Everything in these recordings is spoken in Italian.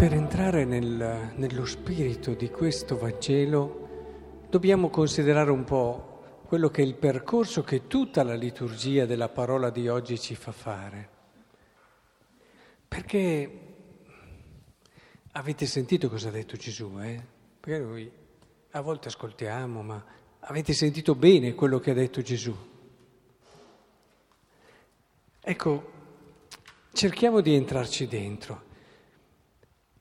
per entrare nel, nello spirito di questo Vangelo dobbiamo considerare un po' quello che è il percorso che tutta la liturgia della parola di oggi ci fa fare. Perché avete sentito cosa ha detto Gesù, eh? Perché noi a volte ascoltiamo, ma avete sentito bene quello che ha detto Gesù. Ecco, cerchiamo di entrarci dentro.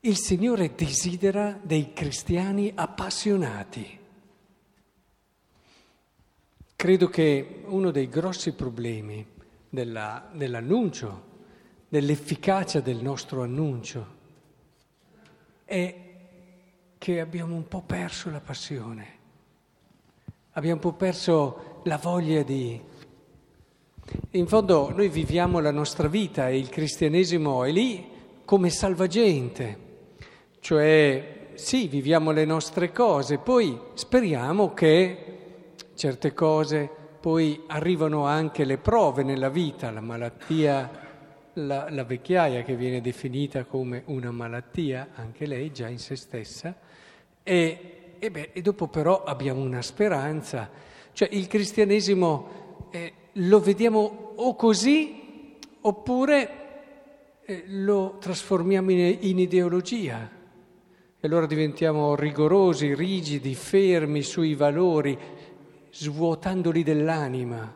Il Signore desidera dei cristiani appassionati. Credo che uno dei grossi problemi della, dell'annuncio, dell'efficacia del nostro annuncio, è che abbiamo un po' perso la passione, abbiamo un po' perso la voglia di... In fondo noi viviamo la nostra vita e il cristianesimo è lì come salvagente cioè, sì, viviamo le nostre cose, poi speriamo che certe cose, poi arrivano anche le prove nella vita, la malattia, la, la vecchiaia che viene definita come una malattia, anche lei già in se stessa, e, e, beh, e dopo però abbiamo una speranza. Cioè il cristianesimo eh, lo vediamo o così oppure eh, lo trasformiamo in, in ideologia. E allora diventiamo rigorosi, rigidi, fermi sui valori, svuotandoli dell'anima.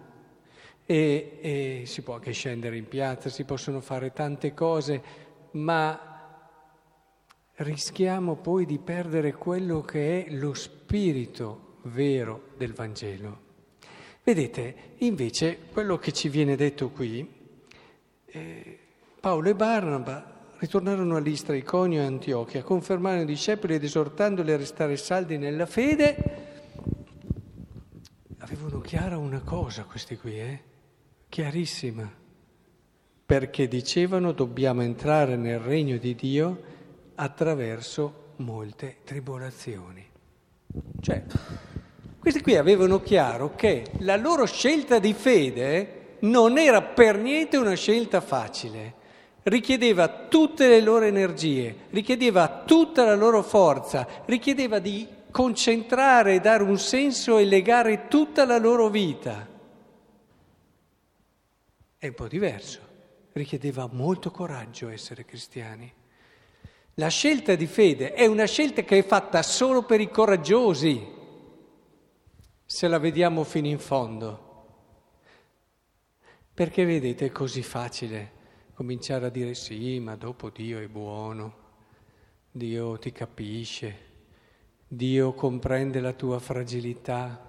E, e, si può anche scendere in piazza, si possono fare tante cose, ma rischiamo poi di perdere quello che è lo spirito vero del Vangelo. Vedete, invece, quello che ci viene detto qui, eh, Paolo e Barnaba ritornarono a Listra, Iconio e Antiochia, confermarono i discepoli ed esortandoli a restare saldi nella fede. Avevano chiara una cosa questi qui, eh? chiarissima, perché dicevano dobbiamo entrare nel regno di Dio attraverso molte tribolazioni. Cioè, questi qui avevano chiaro che la loro scelta di fede non era per niente una scelta facile richiedeva tutte le loro energie, richiedeva tutta la loro forza, richiedeva di concentrare, dare un senso e legare tutta la loro vita. È un po' diverso, richiedeva molto coraggio essere cristiani. La scelta di fede è una scelta che è fatta solo per i coraggiosi, se la vediamo fino in fondo. Perché vedete è così facile cominciare a dire sì, ma dopo Dio è buono, Dio ti capisce, Dio comprende la tua fragilità.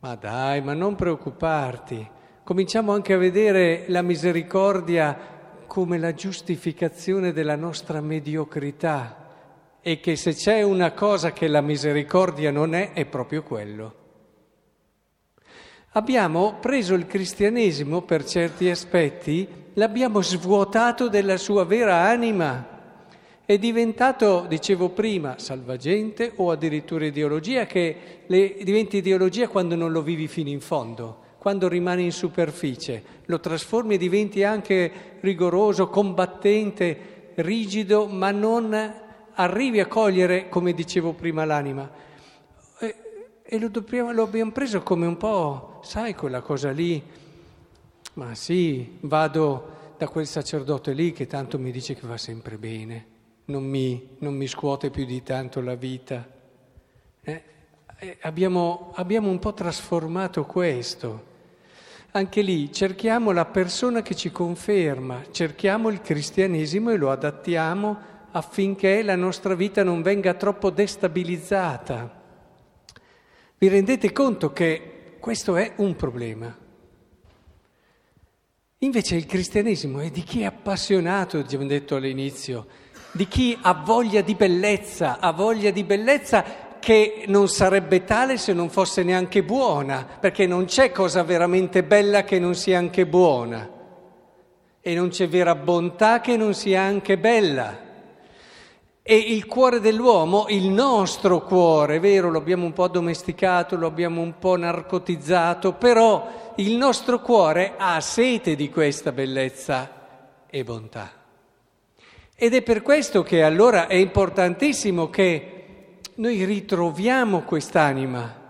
Ma dai, ma non preoccuparti. Cominciamo anche a vedere la misericordia come la giustificazione della nostra mediocrità e che se c'è una cosa che la misericordia non è, è proprio quello. Abbiamo preso il cristianesimo per certi aspetti, l'abbiamo svuotato della sua vera anima. È diventato, dicevo prima, salvagente o addirittura ideologia, che le, diventi ideologia quando non lo vivi fino in fondo, quando rimani in superficie, lo trasformi e diventi anche rigoroso, combattente, rigido, ma non arrivi a cogliere, come dicevo prima, l'anima. E lo, dobbiamo, lo abbiamo preso come un po', sai, quella cosa lì. Ma sì, vado da quel sacerdote lì che tanto mi dice che va sempre bene, non mi, non mi scuote più di tanto la vita. Eh? Abbiamo, abbiamo un po' trasformato questo. Anche lì cerchiamo la persona che ci conferma, cerchiamo il cristianesimo e lo adattiamo affinché la nostra vita non venga troppo destabilizzata. Vi rendete conto che questo è un problema? Invece il cristianesimo è di chi è appassionato, abbiamo detto all'inizio, di chi ha voglia di bellezza, ha voglia di bellezza che non sarebbe tale se non fosse neanche buona, perché non c'è cosa veramente bella che non sia anche buona e non c'è vera bontà che non sia anche bella. E il cuore dell'uomo, il nostro cuore, è vero, lo abbiamo un po' addomesticato, lo abbiamo un po' narcotizzato, però il nostro cuore ha sete di questa bellezza e bontà. Ed è per questo che allora è importantissimo che noi ritroviamo quest'anima.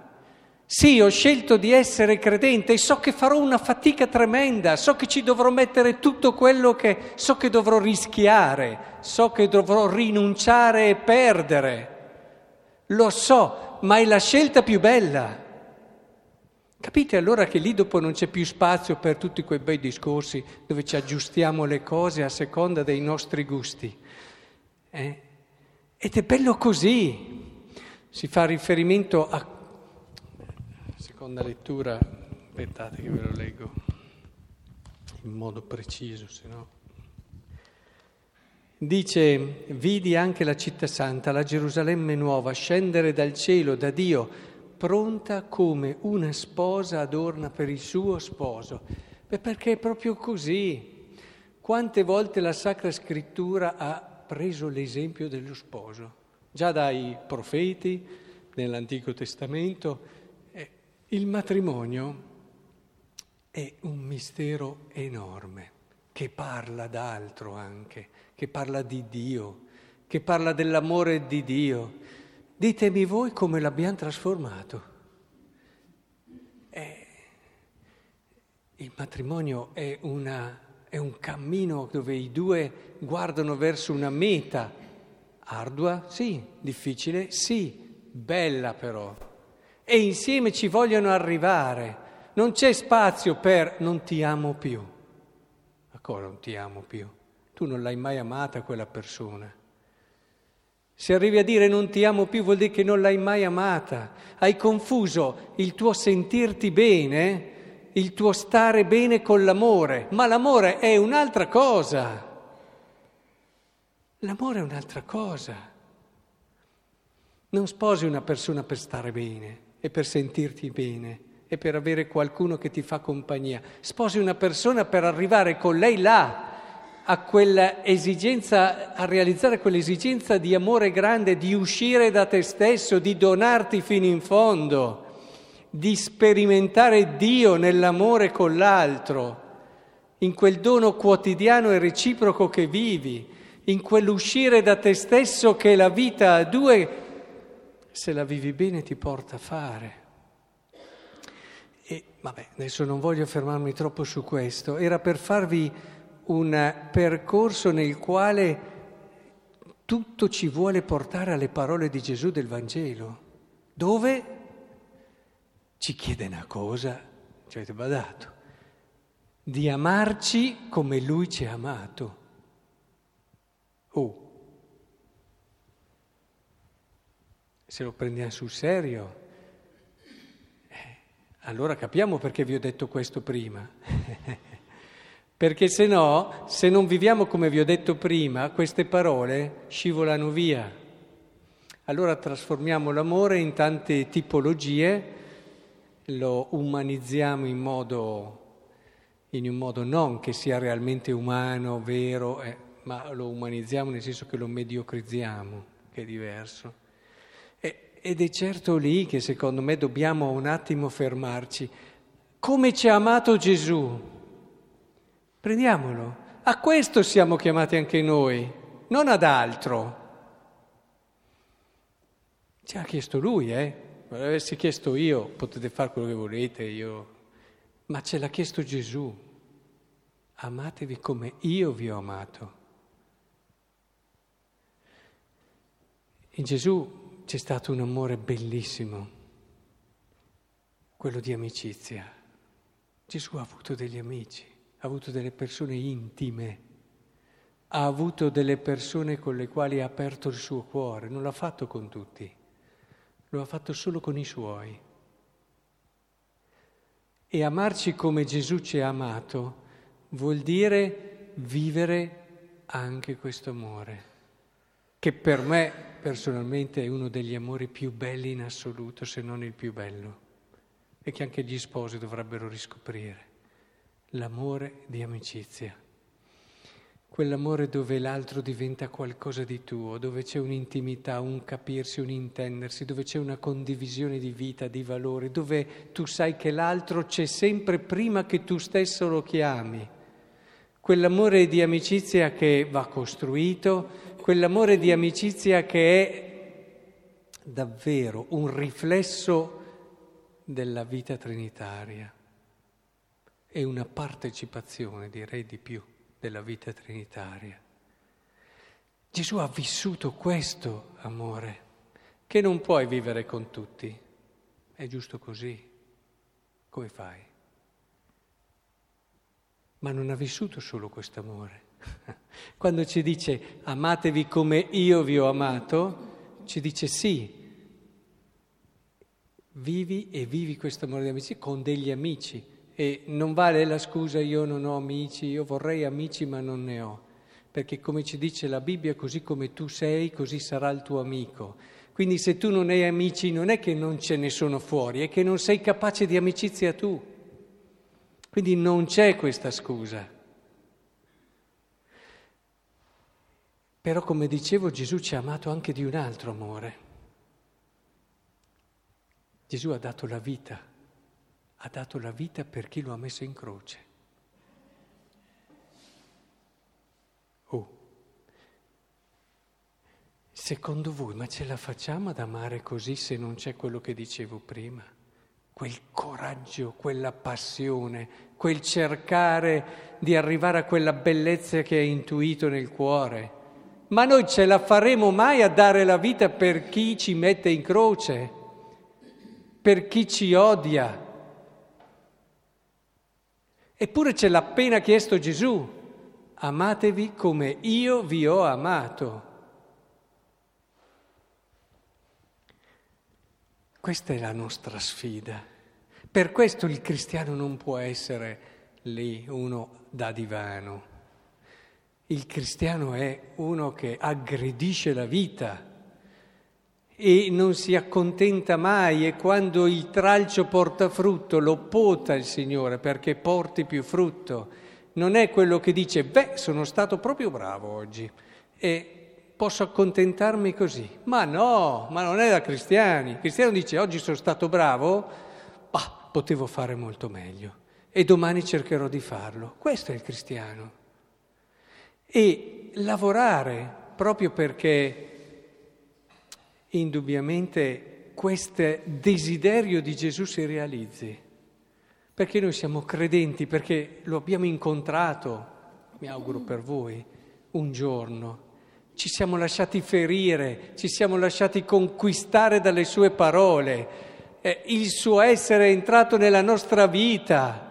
Sì, ho scelto di essere credente e so che farò una fatica tremenda, so che ci dovrò mettere tutto quello che so che dovrò rischiare, so che dovrò rinunciare e perdere. Lo so, ma è la scelta più bella. Capite allora che lì dopo non c'è più spazio per tutti quei bei discorsi dove ci aggiustiamo le cose a seconda dei nostri gusti. Eh? Ed è bello così. Si fa riferimento a... Seconda lettura, aspettate che ve lo leggo in modo preciso, se no... Dice, vidi anche la città santa, la Gerusalemme nuova, scendere dal cielo, da Dio, pronta come una sposa adorna per il suo sposo. Beh, perché è proprio così. Quante volte la Sacra Scrittura ha preso l'esempio dello sposo? Già dai profeti nell'Antico Testamento, il matrimonio è un mistero enorme che parla d'altro anche, che parla di Dio, che parla dell'amore di Dio Ditemi voi come l'abbiamo trasformato. Eh, il matrimonio è, una, è un cammino dove i due guardano verso una meta ardua, sì, difficile, sì, bella però. E insieme ci vogliono arrivare. Non c'è spazio per non ti amo più. Ancora non ti amo più. Tu non l'hai mai amata quella persona. Se arrivi a dire non ti amo più vuol dire che non l'hai mai amata. Hai confuso il tuo sentirti bene, il tuo stare bene con l'amore, ma l'amore è un'altra cosa. L'amore è un'altra cosa. Non sposi una persona per stare bene e per sentirti bene e per avere qualcuno che ti fa compagnia. Sposi una persona per arrivare con lei là a quell'esigenza, a realizzare quell'esigenza di amore grande, di uscire da te stesso, di donarti fino in fondo, di sperimentare Dio nell'amore con l'altro, in quel dono quotidiano e reciproco che vivi, in quell'uscire da te stesso che la vita a due, se la vivi bene, ti porta a fare. E vabbè, adesso non voglio fermarmi troppo su questo, era per farvi un percorso nel quale tutto ci vuole portare alle parole di Gesù del Vangelo, dove ci chiede una cosa, ci avete badato, di amarci come Lui ci ha amato. Oh, se lo prendiamo sul serio, eh, allora capiamo perché vi ho detto questo prima. Perché se no, se non viviamo come vi ho detto prima, queste parole scivolano via. Allora trasformiamo l'amore in tante tipologie, lo umanizziamo in, modo, in un modo non che sia realmente umano, vero, eh, ma lo umanizziamo nel senso che lo mediocrizziamo, che è diverso. Ed è certo lì che secondo me dobbiamo un attimo fermarci. Come ci ha amato Gesù? Prendiamolo. A questo siamo chiamati anche noi, non ad altro. Ci ha chiesto lui, eh? Se l'avessi chiesto io, potete fare quello che volete, io... Ma ce l'ha chiesto Gesù. Amatevi come io vi ho amato. In Gesù c'è stato un amore bellissimo, quello di amicizia. Gesù ha avuto degli amici ha avuto delle persone intime, ha avuto delle persone con le quali ha aperto il suo cuore, non l'ha fatto con tutti, lo ha fatto solo con i suoi. E amarci come Gesù ci ha amato vuol dire vivere anche questo amore, che per me personalmente è uno degli amori più belli in assoluto, se non il più bello, e che anche gli sposi dovrebbero riscoprire l'amore di amicizia, quell'amore dove l'altro diventa qualcosa di tuo, dove c'è un'intimità, un capirsi, un intendersi, dove c'è una condivisione di vita, di valori, dove tu sai che l'altro c'è sempre prima che tu stesso lo chiami. Quell'amore di amicizia che va costruito, quell'amore di amicizia che è davvero un riflesso della vita trinitaria e una partecipazione, direi di più, della vita trinitaria. Gesù ha vissuto questo amore, che non puoi vivere con tutti, è giusto così. Come fai? Ma non ha vissuto solo questo amore. Quando ci dice amatevi come io vi ho amato, ci dice sì, vivi e vivi questo amore di amicizia con degli amici e non vale la scusa io non ho amici, io vorrei amici ma non ne ho, perché come ci dice la Bibbia, così come tu sei, così sarà il tuo amico. Quindi se tu non hai amici non è che non ce ne sono fuori, è che non sei capace di amicizia tu. Quindi non c'è questa scusa. Però come dicevo Gesù ci ha amato anche di un altro amore. Gesù ha dato la vita, ha dato la vita per chi lo ha messo in croce. Oh, secondo voi, ma ce la facciamo ad amare così se non c'è quello che dicevo prima? Quel coraggio, quella passione, quel cercare di arrivare a quella bellezza che hai intuito nel cuore ma noi ce la faremo mai a dare la vita per chi ci mette in croce, per chi ci odia? Eppure ce l'ha appena chiesto Gesù, amatevi come io vi ho amato. Questa è la nostra sfida. Per questo il cristiano non può essere lì uno da divano il cristiano è uno che aggredisce la vita e non si accontenta mai e quando il tralcio porta frutto lo pota il Signore perché porti più frutto. Non è quello che dice, beh, sono stato proprio bravo oggi e posso accontentarmi così. Ma no, ma non è da cristiani. Il cristiano dice, oggi sono stato bravo, potevo fare molto meglio e domani cercherò di farlo. Questo è il cristiano e lavorare proprio perché indubbiamente questo desiderio di Gesù si realizzi. Perché noi siamo credenti, perché lo abbiamo incontrato, mi auguro per voi, un giorno. Ci siamo lasciati ferire, ci siamo lasciati conquistare dalle sue parole. Eh, il suo essere è entrato nella nostra vita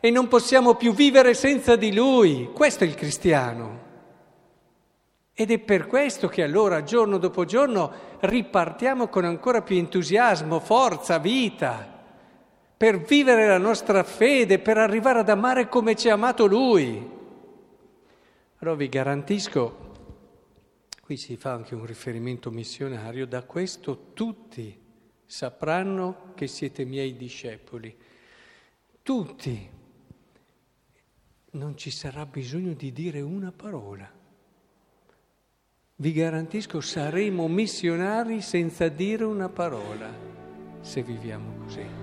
e non possiamo più vivere senza di lui. Questo è il cristiano. Ed è per questo che allora giorno dopo giorno ripartiamo con ancora più entusiasmo, forza, vita, per vivere la nostra fede, per arrivare ad amare come ci ha amato Lui. Allora vi garantisco, qui si fa anche un riferimento missionario, da questo tutti sapranno che siete miei discepoli. Tutti non ci sarà bisogno di dire una parola. Vi garantisco, saremo missionari senza dire una parola, se viviamo così.